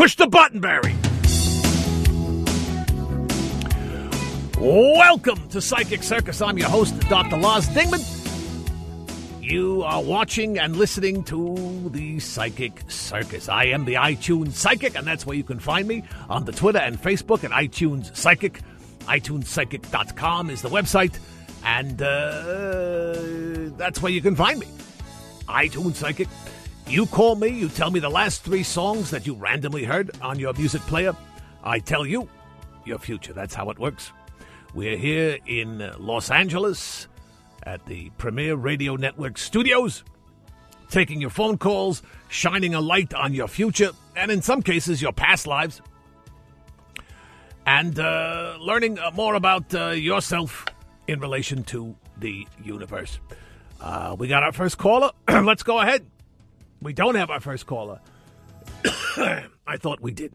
Push the button, Barry. Welcome to Psychic Circus. I'm your host, Dr. Lars Dingman. You are watching and listening to the Psychic Circus. I am the iTunes Psychic, and that's where you can find me on the Twitter and Facebook at iTunes Psychic. iTunespsychic.com is the website, and uh, that's where you can find me. iTunes Psychic. You call me, you tell me the last three songs that you randomly heard on your music player. I tell you your future. That's how it works. We're here in Los Angeles at the Premiere Radio Network studios, taking your phone calls, shining a light on your future, and in some cases, your past lives, and uh, learning uh, more about uh, yourself in relation to the universe. Uh, we got our first caller. Let's go ahead. We don't have our first caller. I thought we did.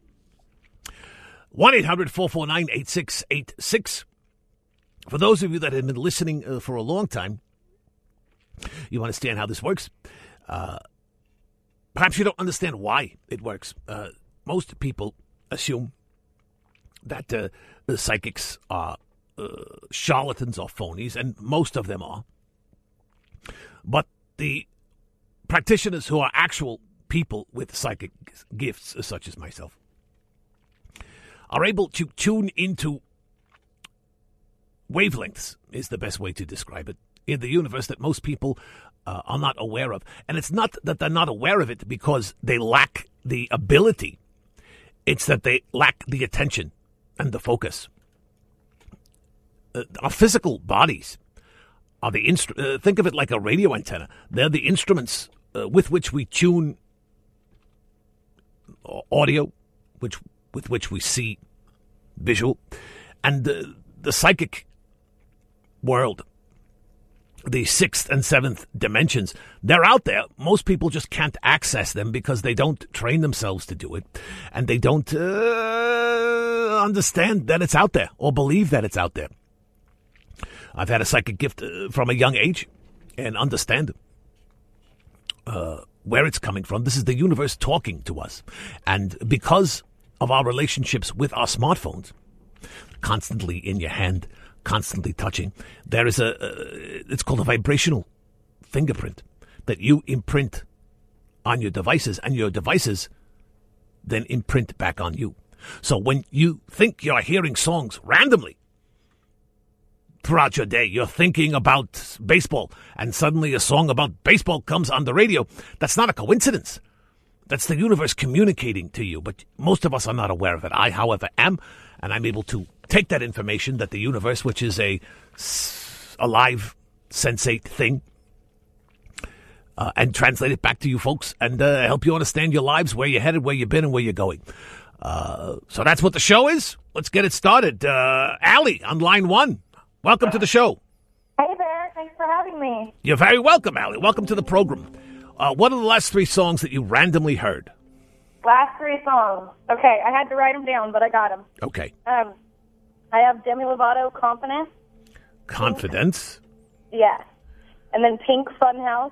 1 800 449 8686. For those of you that have been listening uh, for a long time, you understand how this works. Uh, perhaps you don't understand why it works. Uh, most people assume that uh, the psychics are uh, charlatans or phonies, and most of them are. But the practitioners who are actual people with psychic gifts, such as myself, are able to tune into wavelengths is the best way to describe it in the universe that most people uh, are not aware of. And it's not that they're not aware of it because they lack the ability, it's that they lack the attention and the focus. Uh, our physical bodies are the instru- uh, think of it like a radio antenna. They're the instruments uh, with which we tune audio, which with which we see visual, and the the psychic world, the sixth and seventh dimensions, they're out there. Most people just can't access them because they don't train themselves to do it, and they don't uh, understand that it's out there or believe that it's out there. I've had a psychic gift uh, from a young age and understand uh, where it's coming from. This is the universe talking to us. And because of our relationships with our smartphones, constantly in your hand, constantly touching, there is a, uh, it's called a vibrational fingerprint that you imprint on your devices, and your devices then imprint back on you. So when you think you're hearing songs randomly throughout your day, you're thinking about baseball, and suddenly a song about baseball comes on the radio, that's not a coincidence. That's the universe communicating to you, but most of us are not aware of it. I, however, am, and I'm able to take that information that the universe, which is a alive, sensate thing, uh, and translate it back to you folks and uh, help you understand your lives, where you're headed, where you've been, and where you're going. Uh, so that's what the show is. Let's get it started. Uh, Allie on line one. Welcome to the show. Hey there. Thanks for having me. You're very welcome, Allie. Welcome to the program. Uh, what are the last three songs that you randomly heard? Last three songs. Okay, I had to write them down, but I got them. Okay. Um, I have Demi Lovato, Confidence. Confidence. Yes. And then Pink, Funhouse.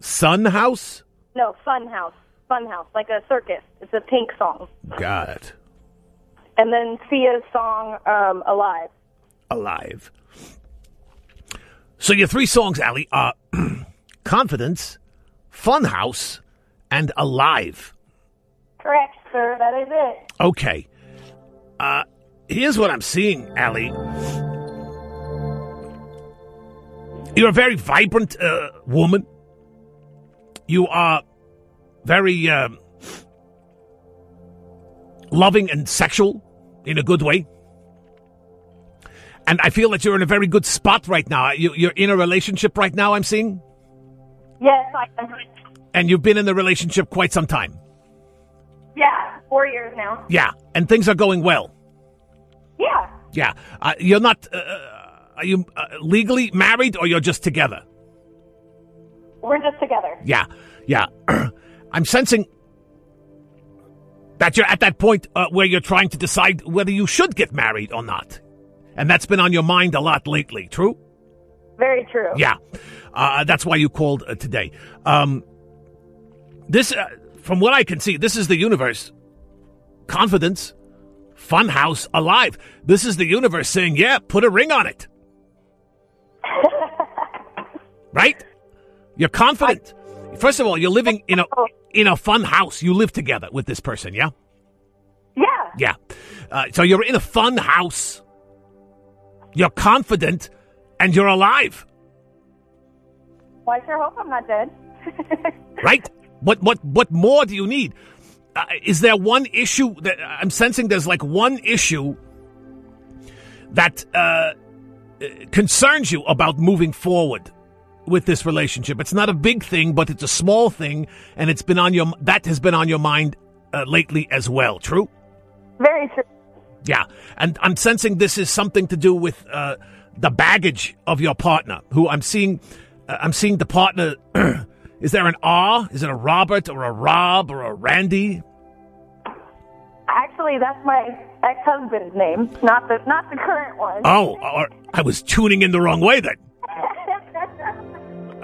Sun House? No, Funhouse. Funhouse, like a circus. It's a Pink song. Got it. And then Sia's song, um, Alive. Alive. So your three songs, Allie, are Confidence, Funhouse, and Alive. Correct, sir. That is it. Okay. Uh, here's what I'm seeing, Allie. You're a very vibrant uh, woman. You are very uh, loving and sexual in a good way. And I feel that you're in a very good spot right now. You, you're in a relationship right now, I'm seeing? Yes, I am. And you've been in the relationship quite some time. Yeah, four years now. Yeah. And things are going well. Yeah. Yeah. Uh, you're not. Uh, are you uh, legally married or you're just together? We're just together. Yeah. Yeah. I'm sensing that you're at that point uh, where you're trying to decide whether you should get married or not. And that's been on your mind a lot lately, true? Very true. Yeah. Uh, that's why you called uh, today. Um, this, uh, from what I can see, this is the universe confidence. Funhouse alive. This is the universe saying, yeah, put a ring on it. right? You're confident. First of all, you're living in a in a fun house. You live together with this person, yeah? Yeah. Yeah. Uh, so you're in a fun house. You're confident, and you're alive, Well, I sure hope I'm not dead. right? What what what more do you need? Uh, is there one issue that I'm sensing? There's like one issue that uh, concerns you about moving forward with this relationship. It's not a big thing, but it's a small thing, and it's been on your that has been on your mind uh, lately as well. True. Very true. Yeah, and I'm sensing this is something to do with uh, the baggage of your partner. Who I'm seeing, uh, I'm seeing the partner. is there an R? Is it a Robert or a Rob or a Randy? Actually, that's my ex-husband's name, not the not the current one. Oh, or I was tuning in the wrong way then.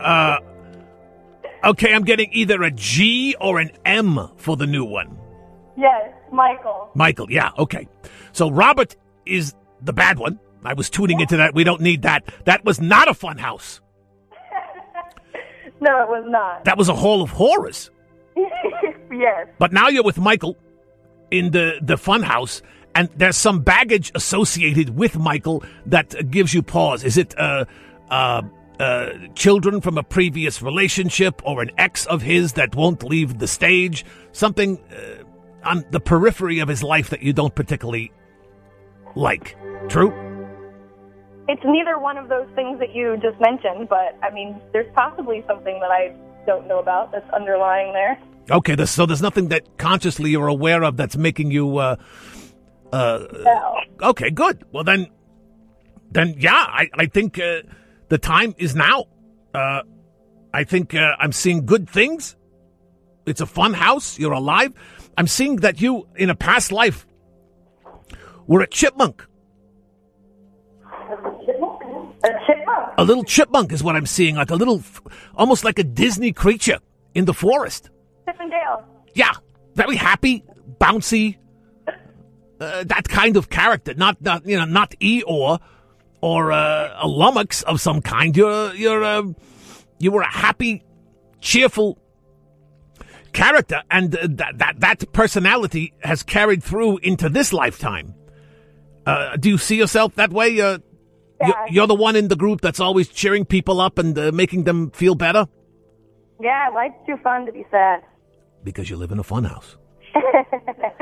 Uh, okay, I'm getting either a G or an M for the new one. yes, Michael. Michael, yeah, okay. So Robert is the bad one. I was tuning into that. We don't need that. That was not a fun house. No, it was not. That was a hall of horrors. yes. But now you're with Michael in the, the fun house, and there's some baggage associated with Michael that gives you pause. Is it uh, uh, uh, children from a previous relationship or an ex of his that won't leave the stage? Something uh, on the periphery of his life that you don't particularly like. True? It's neither one of those things that you just mentioned, but I mean, there's possibly something that I don't know about that's underlying there. Okay, there's, so there's nothing that consciously you're aware of that's making you. Uh, uh, No. okay, good. Well then, then yeah, I I think uh, the time is now. Uh, I think uh, I'm seeing good things. It's a fun house. You're alive. I'm seeing that you, in a past life, were a chipmunk. A chipmunk. A little chipmunk is what I'm seeing, like a little, almost like a Disney creature in the forest. Chip and Dale. Yeah, very happy, bouncy, uh, that kind of character. Not, not you know, not Eeyore or uh, a lummox of some kind. You're you're uh, you were a happy, cheerful character, and uh, that that that personality has carried through into this lifetime. Uh, do you see yourself that way? Uh, Yeah. you're, the one in the group that's always cheering people up and uh, making them feel better Yeah, life's too fun to be sad. because you live in a funhouse.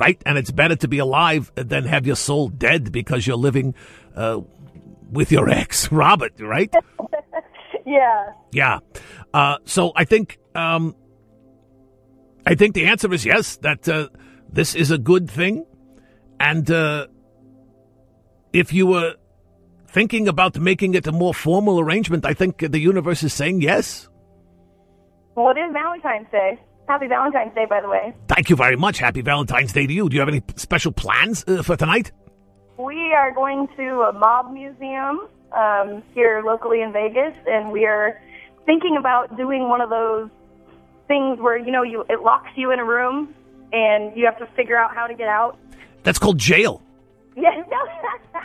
right? And it's better to be alive than have your soul dead because you're living uh, with your ex, Robert, right? yeah. yeah. Uh, so I think um, I think the answer is yes. That uh, this is a good thing, and uh, if you were thinking about making it a more formal arrangement, I think the universe is saying yes. Well, it is Valentine's Day. Happy Valentine's Day, by the way. Thank you very much. Happy Valentine's Day to you. Do you have any special plans uh, for tonight? We are going to a mob museum um, here locally in Vegas, and we are thinking about doing one of those things where you know you it locks you in a room and you have to figure out how to get out. That's called jail. Yeah, no,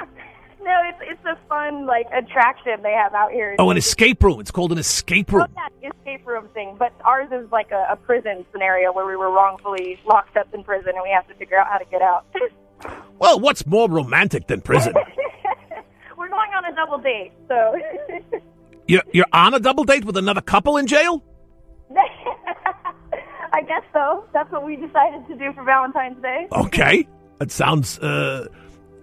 no, it's it's a fun like attraction they have out here. Oh, an escape room. It's called an escape Oh, room. yeah, escape room thing, but ours is like a, a prison scenario where we were wrongfully locked up in prison and we have to figure out how to get out. Well, what's more romantic than prison? we're going on a double date, so You're, you're on a double date with another couple in jail? I guess so. That's what we decided to do for Valentine's Day. Okay. That sounds uh,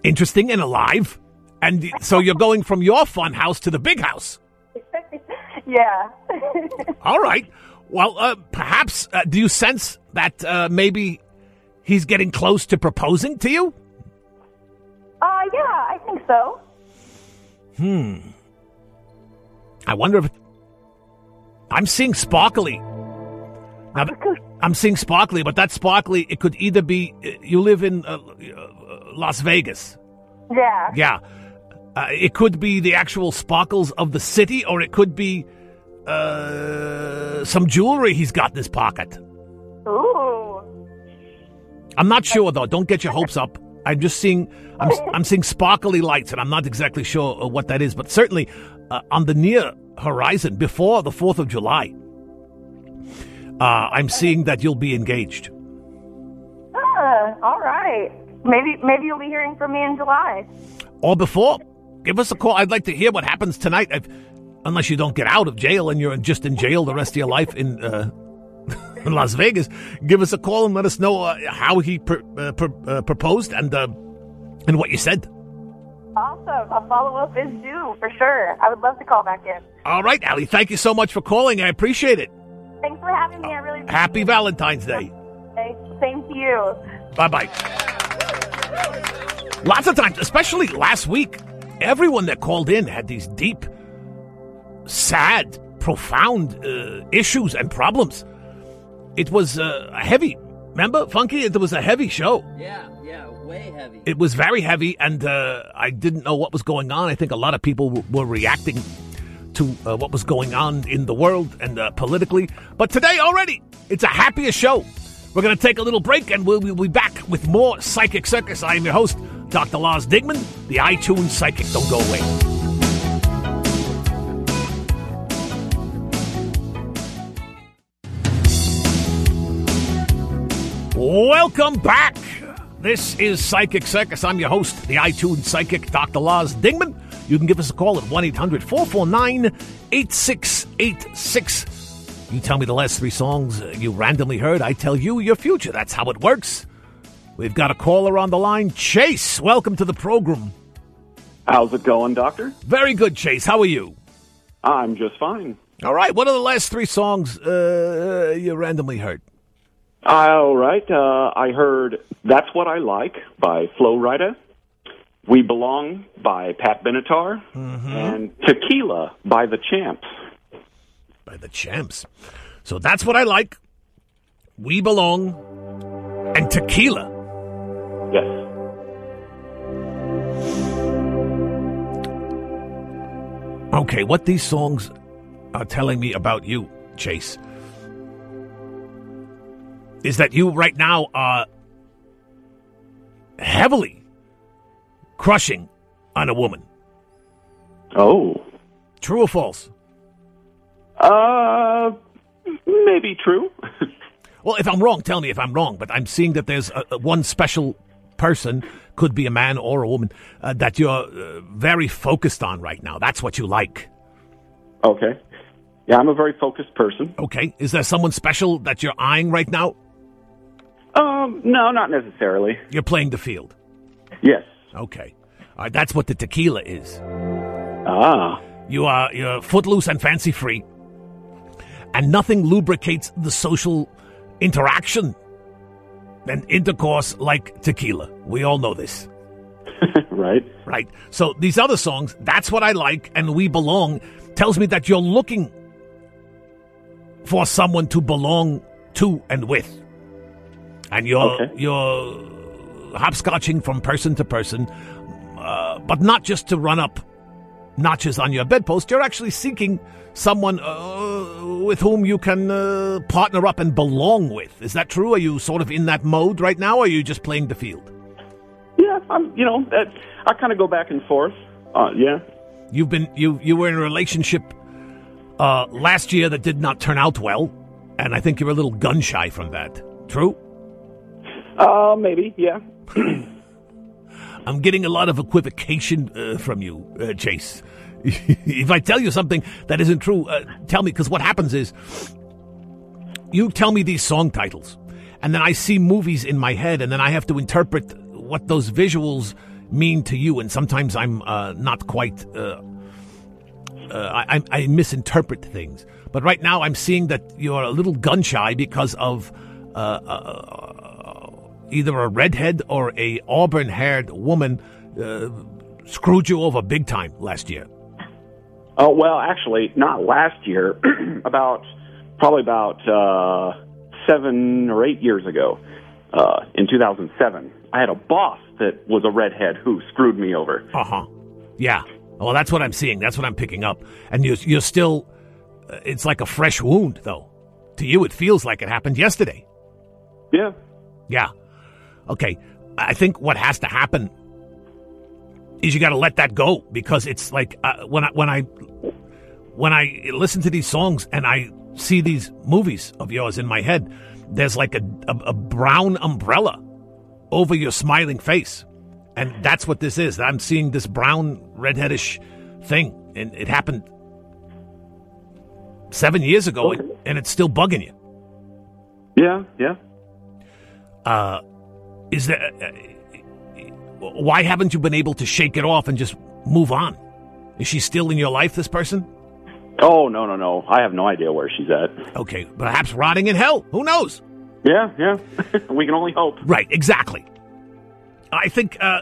interesting and alive. And so you're going from your fun house to the big house. yeah. All right. Well, uh, perhaps, uh, do you sense that uh, maybe he's getting close to proposing to you? uh, yeah, I think so. Hmm. I wonder if. I'm seeing sparkly. Now, th- I'm seeing sparkly, but that sparkly, it could either be. uh, You live in uh, uh, Las Vegas. Yeah. Yeah. Uh, it could be the actual sparkles of the city, or it could be uh, some jewelry he's got in his pocket. Ooh. I'm not sure though. Don't get your hopes up. I'm just seeing I'm I'm seeing sparkly lights, and I'm not exactly sure uh, what that is, but certainly uh, on the near horizon before the Fourth of July, uh, I'm seeing that you'll be engaged. Ah, all right. Maybe maybe you'll be hearing from me in July. or before. Give us a call. I'd like to hear what happens tonight. If, unless you don't get out of jail and you're just in jail the rest of your life in uh, in Las Vegas, give us a call and let us know uh, how he pr- uh, pr- uh, proposed and uh, and what you said. Awesome. A follow up is due for sure. I would love to call back in. All right, Allie. Thank you so much for calling. I appreciate it. Thanks for having me. I really appreciate Happy Valentine's Day. it. Same to you. Bye bye. Lots of times, especially last week, everyone that called in had these deep, sad, profound uh, issues and problems. It was uh, heavy. Remember, Funky? It was a heavy show. Yeah, yeah, way heavy. It was very heavy, and uh, I didn't know what was going on. I think a lot of people w- were reacting to uh, what was going on in the world and uh, politically. But today already, it's a happier show. We're going to take a little break, and we'll, we'll be back with more Psychic Circus. I am your host, Dr. Lars Dingman, the iTunes Psychic. Don't go away. Welcome back. This is Psychic Circus. I'm your host, the iTunes Psychic, Dr. Lars Dingman. You can give us a call at 1 800 449 8686. You tell me the last three songs you randomly heard. I tell you your future. That's how it works. We've got a caller on the line. Chase, welcome to the program. How's it going, Doctor? Very good, Chase. How are you? I'm just fine. All right. What are the last three songs uh, you randomly heard? All right. Uh, I heard That's What I Like by Flo Rida, We Belong by Pat Benatar, mm-hmm. and Tequila by The Champs. by the champs. So that's what I like. We belong and tequila. Yes. Okay, what these songs are telling me about you, Chase, is that you right now are heavily crushing on a woman. Oh. True or false? Uh, maybe true. Well, if I'm wrong, tell me if I'm wrong. But I'm seeing that there's a, a one special person, could be a man or a woman, uh, that you're uh, very focused on right now. That's what you like. okay. Yeah, I'm a very focused person. Okay. Is there someone special that you're eyeing right now? Um, no, not necessarily. You're playing the field. Yes. Okay. All right. That's what the tequila is. Ah. You are you're footloose and fancy free, and nothing lubricates the social interaction and intercourse like tequila. We all know this. right. Right. So these other songs, that's what I like, and we belong, tells me that you're looking for someone to belong to and with. And you're Okay. you're hopscotching from person to person, uh, but not just to run up notches on your bedpost. You're actually seeking someone uh, with whom you can uh, partner up and belong with. Is that true? Are you sort of in that mode right now, or are you just playing the field? Yeah, I'm, you know, I kind of go back and forth. Uh, yeah. You've been you you were in a relationship uh, last year that did not turn out well, and I think you're a little gun shy from that. True. Uh, maybe. Yeah. I'm getting a lot of equivocation uh, from you, uh, Chase. if I tell you something that isn't true, uh, tell me, because what happens is you tell me these song titles, and then I see movies in my head, and then I have to interpret what those visuals mean to you, and sometimes I'm uh, not quite. Uh, uh, I, I misinterpret things, but right now I'm seeing that you're a little gun shy because of uh, uh, either a redhead or a auburn-haired woman uh, screwed you over big time last year. Oh well, actually, not last year. about probably about uh, seven or eight years ago, uh, in 2007, I had a boss that was a redhead who screwed me over. Uh huh. Yeah. Well, that's what I'm seeing. That's what I'm picking up. And you're, you're still. Uh, it's like a fresh wound, though. To you, it feels like it happened yesterday. Yeah. Yeah. Okay, I think what has to happen is you got to let that go because it's like uh, when I when I when I listen to these songs and I see these movies of yours in my head, there's like a, a, a brown umbrella over your smiling face, and that's what this is. I'm seeing this brown redheadish thing, and it happened seven years ago, and it's still bugging you. Yeah, yeah. Uh, is that Uh, why haven't you been able to shake it off and just move on? Is she still in your life? This person? Oh no, no, no. I have no idea where she's at. Okay, perhaps rotting in hell. Who knows? Yeah, yeah. we can only hope. Right, exactly. I think. Uh,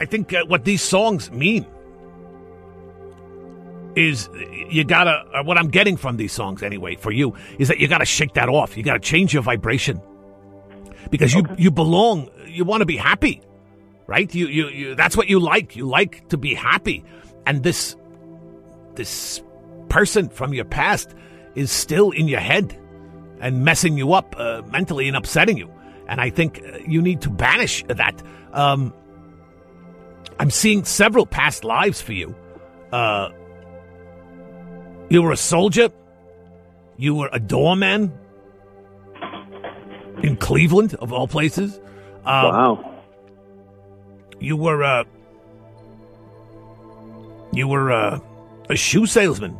I think uh, what these songs mean is you gotta. Uh, what I'm getting from these songs, anyway, for you, is that you gotta shake that off. You gotta change your vibration because you you belong. You want to be happy, right? You, you you that's what you like. You like to be happy, and this this person from your past is still in your head and messing you up uh, mentally and upsetting you. And I think uh, you need to banish that. Um, I'm seeing several past lives for you. Uh, you were a soldier. You were a doorman in Cleveland, of all places. Um, wow. You were uh, you were uh, a shoe salesman.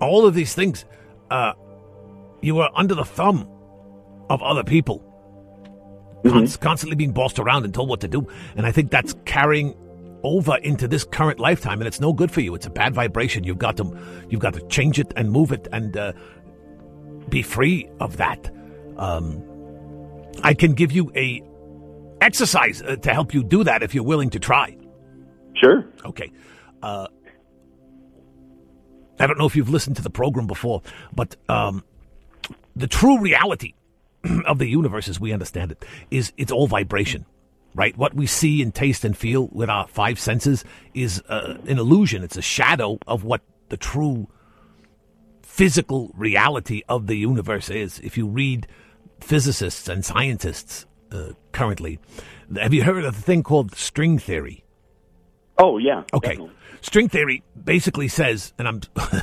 All of these things, uh, you were under the thumb of other people, Const- constantly being bossed around and told what to do. And I think that's carrying over into this current lifetime, and it's no good for you. It's a bad vibration. You've got to, you've got to change it and move it and uh, be free of that. Um, I can give you a exercise uh, to help you do that if you're willing to try. Sure. Okay. Uh, I don't know if you've listened to the program before, but um, the true reality of the universe, as we understand it, is it's all vibration, right? What we see and taste and feel with our five senses is uh, an illusion. It's a shadow of what the true physical reality of the universe is. If you read physicists and scientists uh, currently, have you heard of the thing called string theory? Oh yeah. Okay. definitely. String theory basically says, and I'm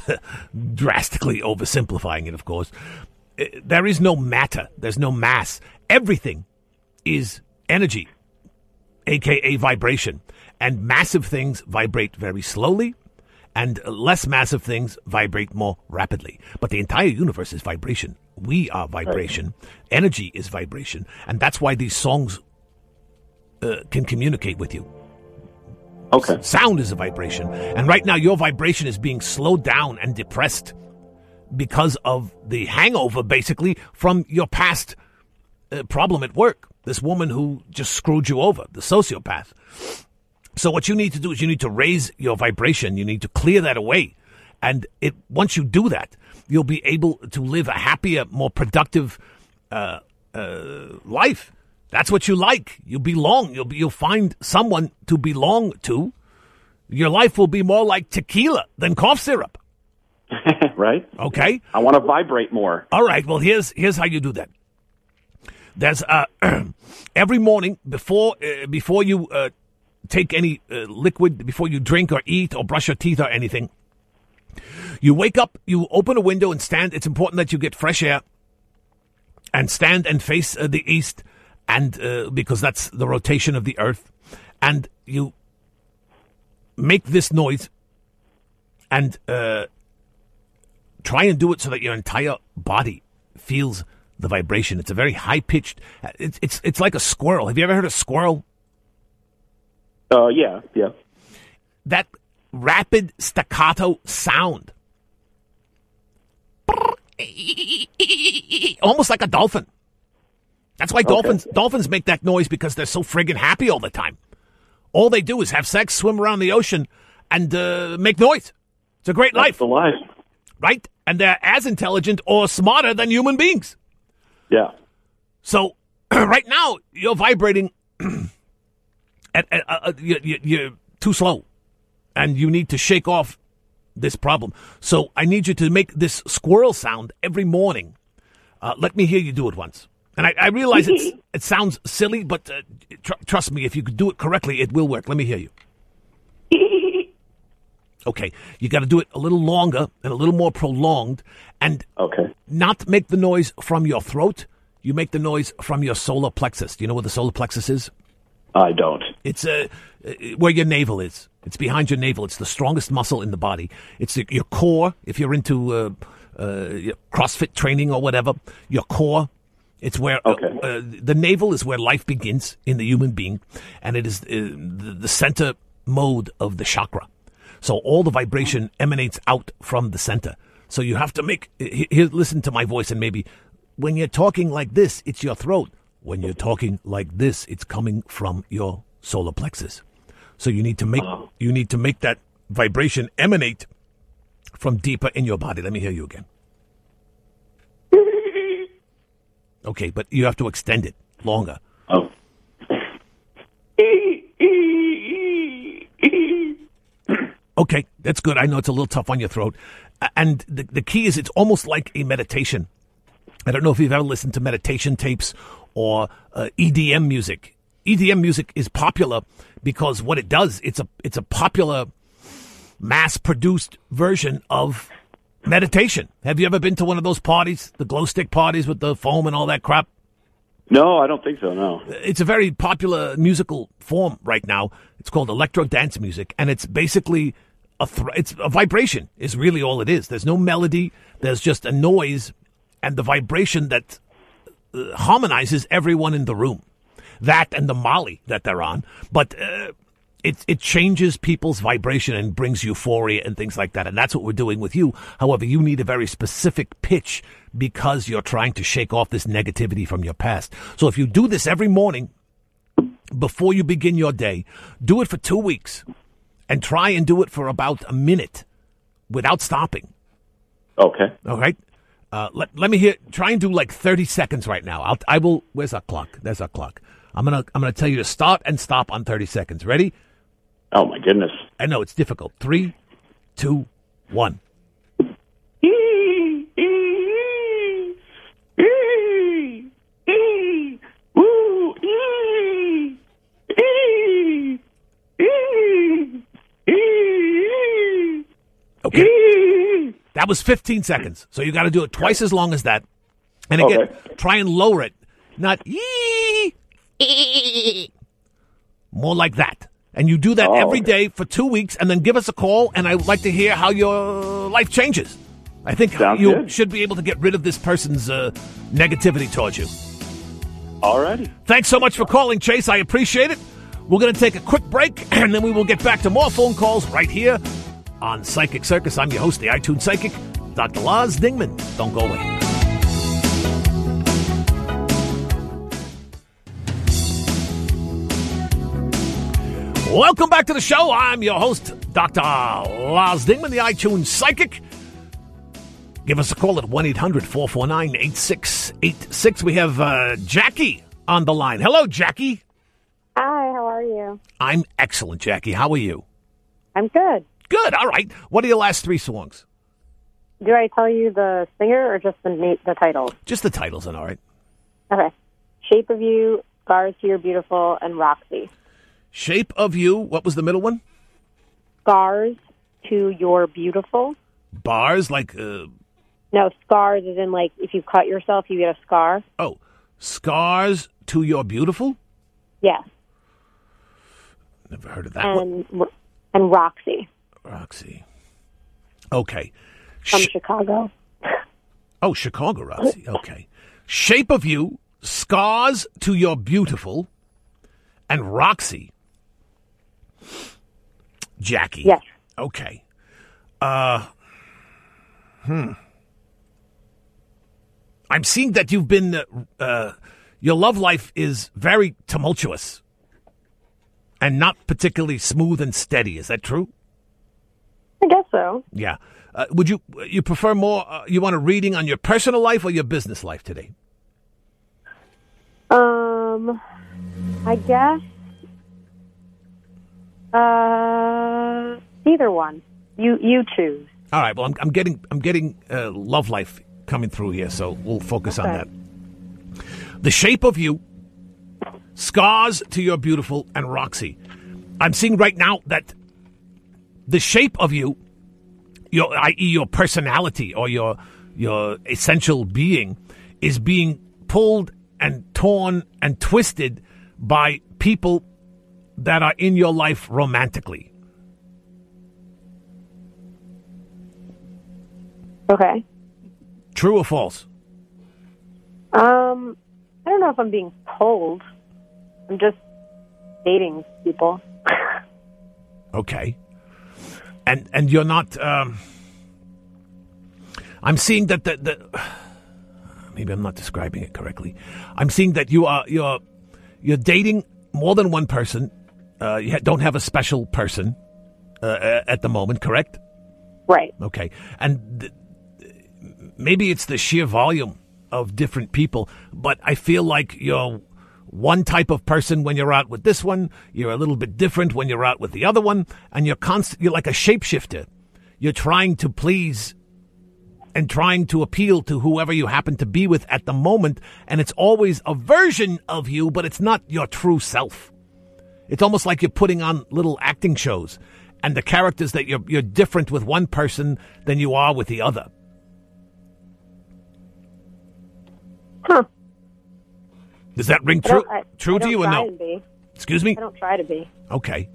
drastically oversimplifying it, of course, uh, there is no matter, there's no mass. Everything is energy, aka vibration. And massive things vibrate very slowly, and less massive things vibrate more rapidly. But the entire universe is vibration. We are vibration. Energy is vibration. And that's why these songs uh, can communicate with you. Okay. Sound is a vibration. And right now, your vibration is being slowed down and depressed because of the hangover, basically, from your past uh, problem at work. This woman who just screwed you over, the sociopath. So, what you need to do is you need to raise your vibration. You need to clear that away. And it once you do that, you'll be able to live a happier, more productive uh, uh, life. That's what you like. You belong. You'll be, you'll find someone to belong to. Your life will be more like tequila than cough syrup. right. Okay. I want to vibrate more. All right. Well, here's here's how you do that. There's uh, every morning before uh, before you uh, take any uh, liquid, before you drink or eat or brush your teeth or anything. You wake up, you open a window and stand. It's important that you get fresh air and stand and face uh, the east, and uh, because that's the rotation of the earth, and you make this noise and uh, try and do it so that your entire body feels the vibration. It's a very high pitched. It's it's it's like a squirrel. Have you ever heard a squirrel? Uh, yeah, yeah. That rapid staccato sound, almost like a dolphin. That's why dolphins dolphins make that noise because they're so friggin' happy all the time. All they do is have sex, swim around the ocean, and uh, make noise. It's a great That's life, the life. right? And they're as intelligent or smarter than human beings. Yeah. So right now you're vibrating at, at uh, uh, you, you, you're too slow, and you need to shake off this problem. So I need you to make this squirrel sound every morning. Uh, let me hear you do it once. And I, I realize it's, it sounds silly, but uh, tr- trust me, if you could do it correctly, it will work. Let me hear you. Okay, you got to do it a little longer and a little more prolonged, and Okay. not make the noise from your throat. You make the noise from your solar plexus. Do you know what the solar plexus is? I don't. It's uh, uh, where your navel is. It's behind your navel. It's the strongest muscle in the body. It's your core. If you're into uh, uh, CrossFit training or whatever, your core. It's where uh, Okay. uh, the navel is where life begins in the human being, and it is the, the center mode of the chakra. So all the vibration emanates out from the center. So you have to make here. Listen to my voice, and maybe when you're talking like this, it's your throat. When you're talking like this, it's coming from your solar plexus. So you need to make uh-huh. you need to make that vibration emanate from deeper in your body. Let me hear you again. Okay, but you have to extend it longer. Oh. Okay, that's good. I know it's a little tough on your throat. And the, the key is it's almost like a meditation. I don't know if you've ever listened to meditation tapes or uh, EDM music. EDM music is popular because what it does, it's a it's a popular mass produced version of meditation. Have you ever been to one of those parties, the glow stick parties with the foam and all that crap? No, I don't think so. No. it's a very popular musical form right now. It's called electro dance music, and it's basically a thr it's a vibration is really all it is. There's no melody. There's just a noise and the vibration that harmonizes everyone in the room. That and the Molly that they're on, but. Uh, it, it changes people's vibration and brings euphoria and things like that. And that's what we're doing with you. However, you need a very specific pitch because you're trying to shake off this negativity from your past. So if you do this every morning before you begin your day, do it for two weeks and try and do it for about a minute without stopping. Okay. All right. Uh, let, let me hear. Try and do like thirty seconds right now. I'll, I will. Where's our clock? There's our clock. I'm gonna I'm gonna tell you to start and stop on thirty seconds. Ready? Oh my goodness. I know it's difficult. Three, two, one. Okay. That was 15 seconds. So you got to do it twice as long as that. And again, Okay. try and lower it. Not ee, more like that. And you do that Oh, every okay. day for two weeks and then give us a call and I would like to hear how your life changes. I think Sounds you good. should be able to get rid of this person's uh, negativity towards you. Alrighty. Thanks so much for calling, Chase. I appreciate it. We're going to take a quick break and then we will get back to more phone calls right here on Psychic Circus. I'm your host, the iTunes Psychic, Dr. Lars Dingman. Don't go away. Welcome back to the show. I'm your host, Dr. Lars Dingman, the iTunes Psychic. Give us a call at 1 800 449 8686. We have uh, Jackie on the line. Hello, Jackie. Hi, how are you? I'm excellent, Jackie. How are you? I'm good. Good. All right. What are your last three songs? Do I tell you the singer or just the na- the title? Just the titles, and all right. Okay. Shape of You, Scars to Your Beautiful, and Roxy. Shape of You. What was the middle one? Scars to Your Beautiful. Bars, like, uh, No, scars is in like if you cut yourself, you get a scar. oh, Scars to Your Beautiful? Yes. Never heard of that one. And and Roxy Roxy. Okay. from Sh- Chicago. oh, Chicago Roxy. Okay. Shape of You, Scars to Your Beautiful, and Roxy. Jackie. Yes. Okay. Uh, hmm. I'm seeing that you've been, uh, uh, your love life is very tumultuous and not particularly smooth and steady. Is that true? I guess so. Yeah. Uh, would you you prefer more? Uh, you want a reading on your personal life or your business life today? Um, I guess. Uh, either one. You you choose. All right. Well, I'm, I'm getting I'm getting uh, love life coming through here, so we'll focus on that. The shape of you, scars to your beautiful, and Roxy. I'm seeing right now that the shape of you, your i.e. your personality or your your essential being, is being pulled and torn and twisted by people that are in your life romantically. Okay. True or false? Um, I don't know if I'm being pulled. I'm just dating people. Okay. And and you're not. Um, I'm seeing that the, the maybe I'm not describing it correctly. I'm seeing that you are you're you're dating more than one person. Uh, you don't have a special person uh, at the moment, correct? Right. Okay, and th- maybe it's the sheer volume of different people, but I feel like you're one type of person when you're out with this one. You're a little bit different when you're out with the other one, and you're constant. You're like a shapeshifter. You're trying to please and trying to appeal to whoever you happen to be with at the moment, and it's always a version of you, but it's not your true self. It's almost like you're putting on little acting shows, and the characters that you're you're different with one person than you are with the other. Huh. Does that ring true I- true I to you or no? to be. Excuse me. I don't try to be. Okay,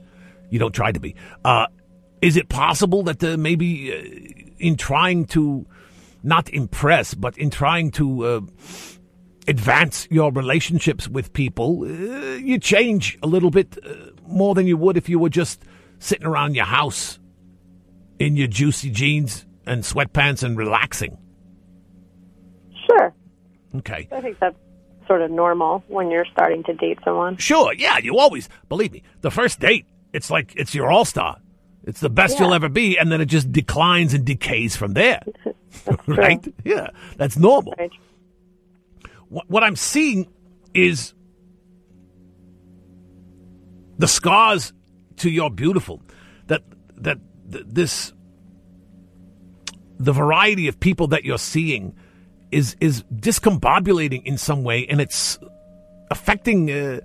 you don't try to be. Uh, is it possible that uh, maybe uh, in trying to not impress, but in trying to uh, advance your relationships with people, uh, you change a little bit uh, more than you would if you were just sitting around your house in your juicy jeans and sweatpants and relaxing? Sure. Okay. I think that's sort of normal when you're starting to date someone. Sure, yeah, you always believe me. The first date, it's like it's your all star. It's the best Yeah. you'll ever be, and then it just declines and decays from there. Right? Yeah, that's normal. Right. What, what I'm seeing is the scars to your beautiful. That that th- this the variety of people that you're seeing is is discombobulating in some way, and it's affecting, uh,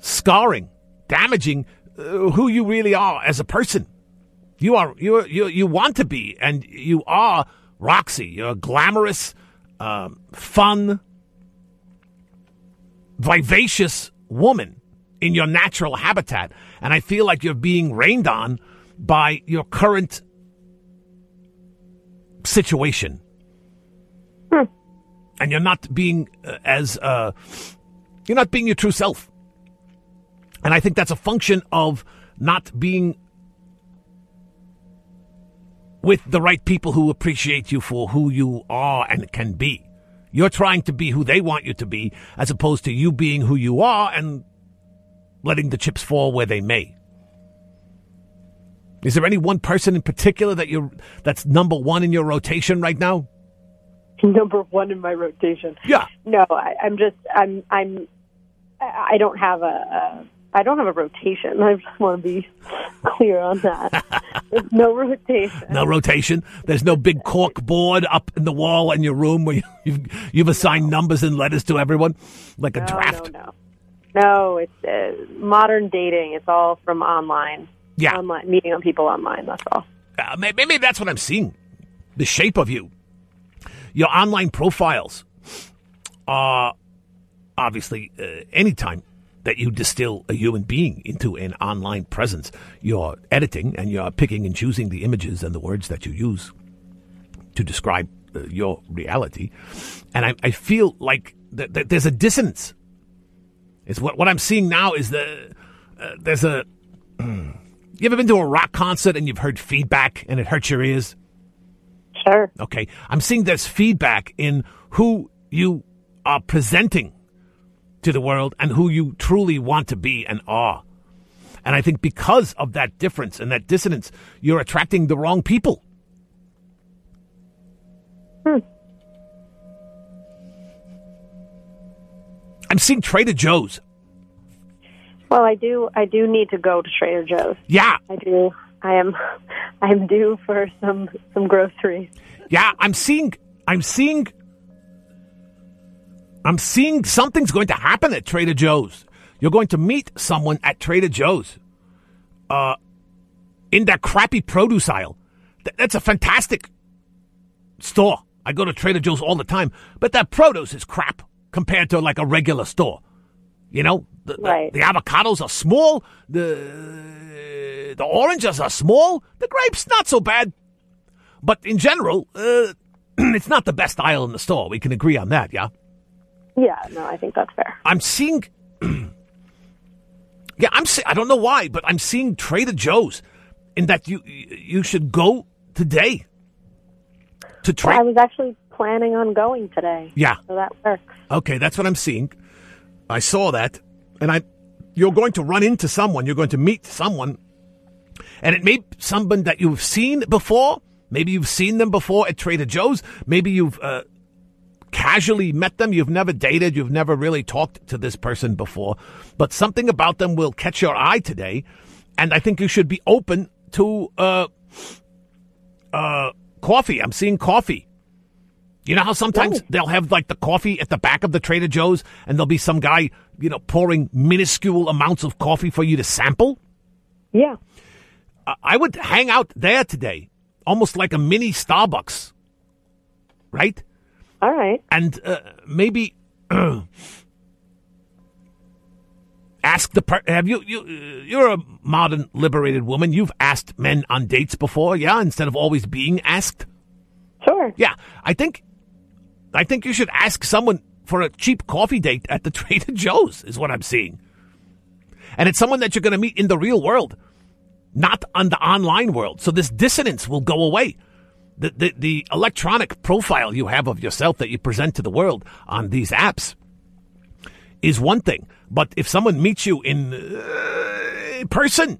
scarring, damaging uh, who you really are as a person. You are you you you want to be, and you are Roxy. You're a glamorous, um, fun, vivacious woman in your natural habitat, and I feel like you're being rained on by your current situation, and you're not being uh, as uh, you're not being your true self, and I think that's a function of not being with the right people who appreciate you for who you are and can be. You're trying to be who they want you to be, as opposed to you being who you are and letting the chips fall where they may. Is there any one person in particular that you that's number one in your rotation right now? Number one in my rotation. Yeah. No, I, I'm just I'm I'm I don't have a, a I don't have a rotation. I just want to be clear on that. There's no rotation. No rotation. There's no big cork board up in the wall in your room where you, you've you've assigned numbers and letters to everyone, like a no, draft. No, no, no. It's uh, modern dating. It's all from online. Yeah. online meeting on people online. That's all. Uh, may- maybe that's what I'm seeing. The shape of you. Your online profiles are obviously uh, anytime that you distill a human being into an online presence, you're editing and you're picking and choosing the images and the words that you use to describe uh, your reality. And I, I feel like th- th- there's a dissonance. It's what, what I'm seeing now is the uh, there's a you ever been to a rock concert and you've heard feedback and it hurts your ears? Sure. Okay. I'm seeing there's feedback in who you are presenting to the world and who you truly want to be and are. And I think because of that difference and that dissonance, you're attracting the wrong people. Hmm. I'm seeing Trader Joe's. Well, I do. I do need to go to Trader Joe's. Yeah. I do. I am. I am due for some some groceries. Yeah, I'm seeing I'm seeing I'm seeing something's going to happen at Trader Joe's. You're going to meet someone at Trader Joe's. Uh, in that crappy produce aisle. Th- that's a fantastic store. I go to Trader Joe's all the time, but that produce is crap compared to like a regular store. You know, the, the- Right. the, avocados are small. The the oranges are small. The grapes not so bad, but in general, uh, it's not the best aisle in the store. We can agree on that, yeah. Yeah, no, I think that's fair. I'm seeing. yeah, I'm. See- I don't know why, but I'm seeing Trader Joe's in that you you should go today to try I was actually planning on going today. Yeah. So that works. Okay, that's what I'm seeing. I saw that, and I. You're going to run into someone. You're going to meet someone, and it may be someone that you've seen before. Maybe you've seen them before at Trader Joe's. Maybe you've uh, casually met them. You've never dated. You've never really talked to this person before, but something about them will catch your eye today, and I think you should be open to uh, uh, coffee. I'm seeing coffee. You know how sometimes they'll have like the coffee at the back of the Trader Joe's and there'll be some guy, you know, pouring minuscule amounts of coffee for you to sample? Yeah. I- I would hang out there today, almost like a mini Starbucks, right? All right. And uh, maybe ask the per- have you you you're a modern liberated woman. You've asked men on dates before, yeah, instead of always being asked. Sure. Yeah, I think I think you should ask someone for a cheap coffee date at the Trader Joe's is what I'm seeing. And it's someone that you're going to meet in the real world, not on the online world. So this dissonance will go away. The, the the electronic profile you have of yourself that you present to the world on these apps is one thing, but if someone meets you in uh, person,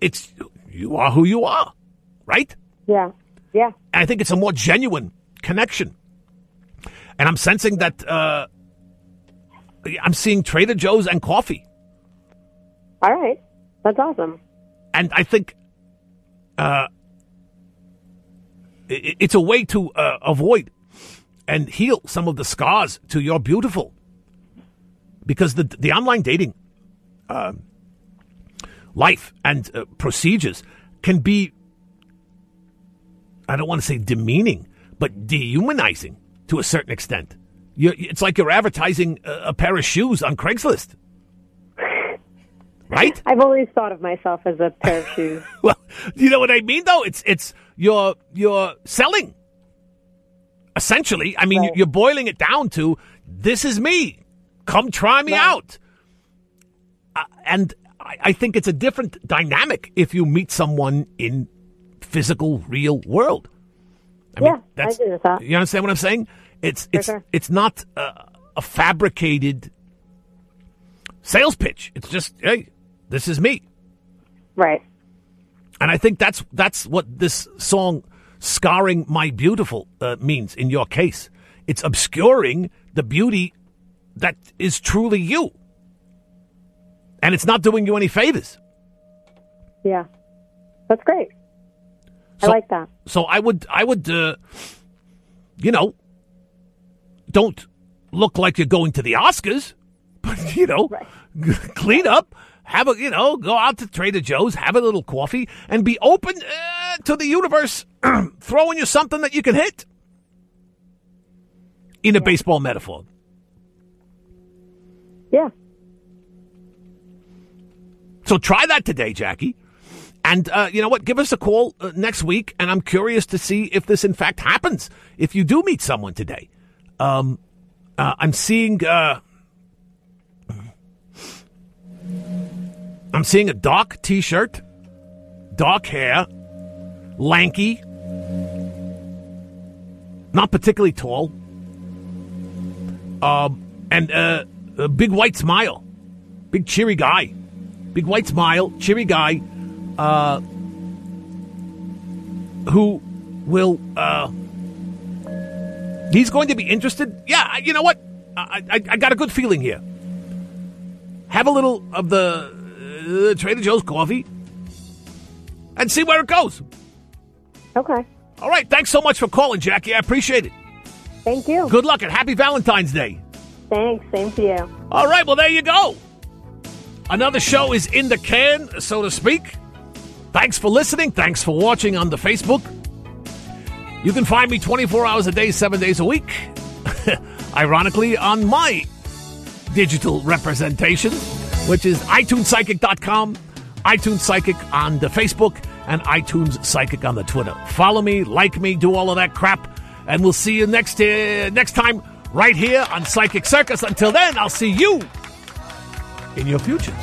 it's you are who you are, right? Yeah. Yeah. I think it's a more genuine connection. And I'm sensing that uh, I'm seeing Trader Joe's and coffee. All right. That's awesome. And I think uh, it's a way to uh, avoid and heal some of the scars to your beautiful. Because the, the online dating uh, life and uh, procedures can be, I don't want to say demeaning, but dehumanizing to a certain extent. you it's like you're advertising a, a pair of shoes on Craigslist. Right? I've always thought of myself as a pair of shoes. Well, you know what I mean, though. It's it's you're you're selling. Essentially, I mean, Right. you're boiling it down to this is me. Come try me out. Uh, and I, I think it's a different dynamic if you meet someone in physical, real world. I Yeah, I agree with that. You understand what I'm saying? It's it's sure. it's not uh, a fabricated sales pitch. It's just hey, this is me. Right. And I think that's that's what this song "Scarring My Beautiful" uh, means in your case. It's obscuring the beauty that is truly you, and it's not doing you any favors. Yeah. That's great. I So- like that. So I would I would uh, you know don't look like you're going to the Oscars, but you know clean up. Have a, you know, go out to Trader Joe's, have a little coffee, and be open uh, to the universe throwing you something that you can hit. In a baseball metaphor. Yeah. So try that today, Jackie. And uh, you know what? Give us a call uh, next week, and I'm curious to see if this in fact happens. If you do meet someone today, um, uh, I'm seeing uh, I'm seeing a dark T-shirt, dark hair, lanky, not particularly tall, um, and uh, a big white smile, big cheery guy, big white smile, cheery guy, uh, who will uh, he's going to be interested. Yeah, you know what? I, I, I got a good feeling here. Have a little of the uh, Trader Joe's coffee and see where it goes. Okay. All right, thanks so much for calling, Jackie. I appreciate it. Thank you. Good luck and happy Valentine's Day. Thanks. Same to you. All right, well, there you go. Another show is in the can, so to speak. Thanks for listening. Thanks for watching on the Facebook. You can find me 24 hours a day, seven days a week. Ironically, on my digital representation, which is iTuneSpsychic.com, iTunes Psychic on the Facebook, and iTunes Psychic on the Twitter. Follow me, like me, do all of that crap, and we'll see you next uh, next time right here on Psychic Circus. Until then, I'll see you in your future.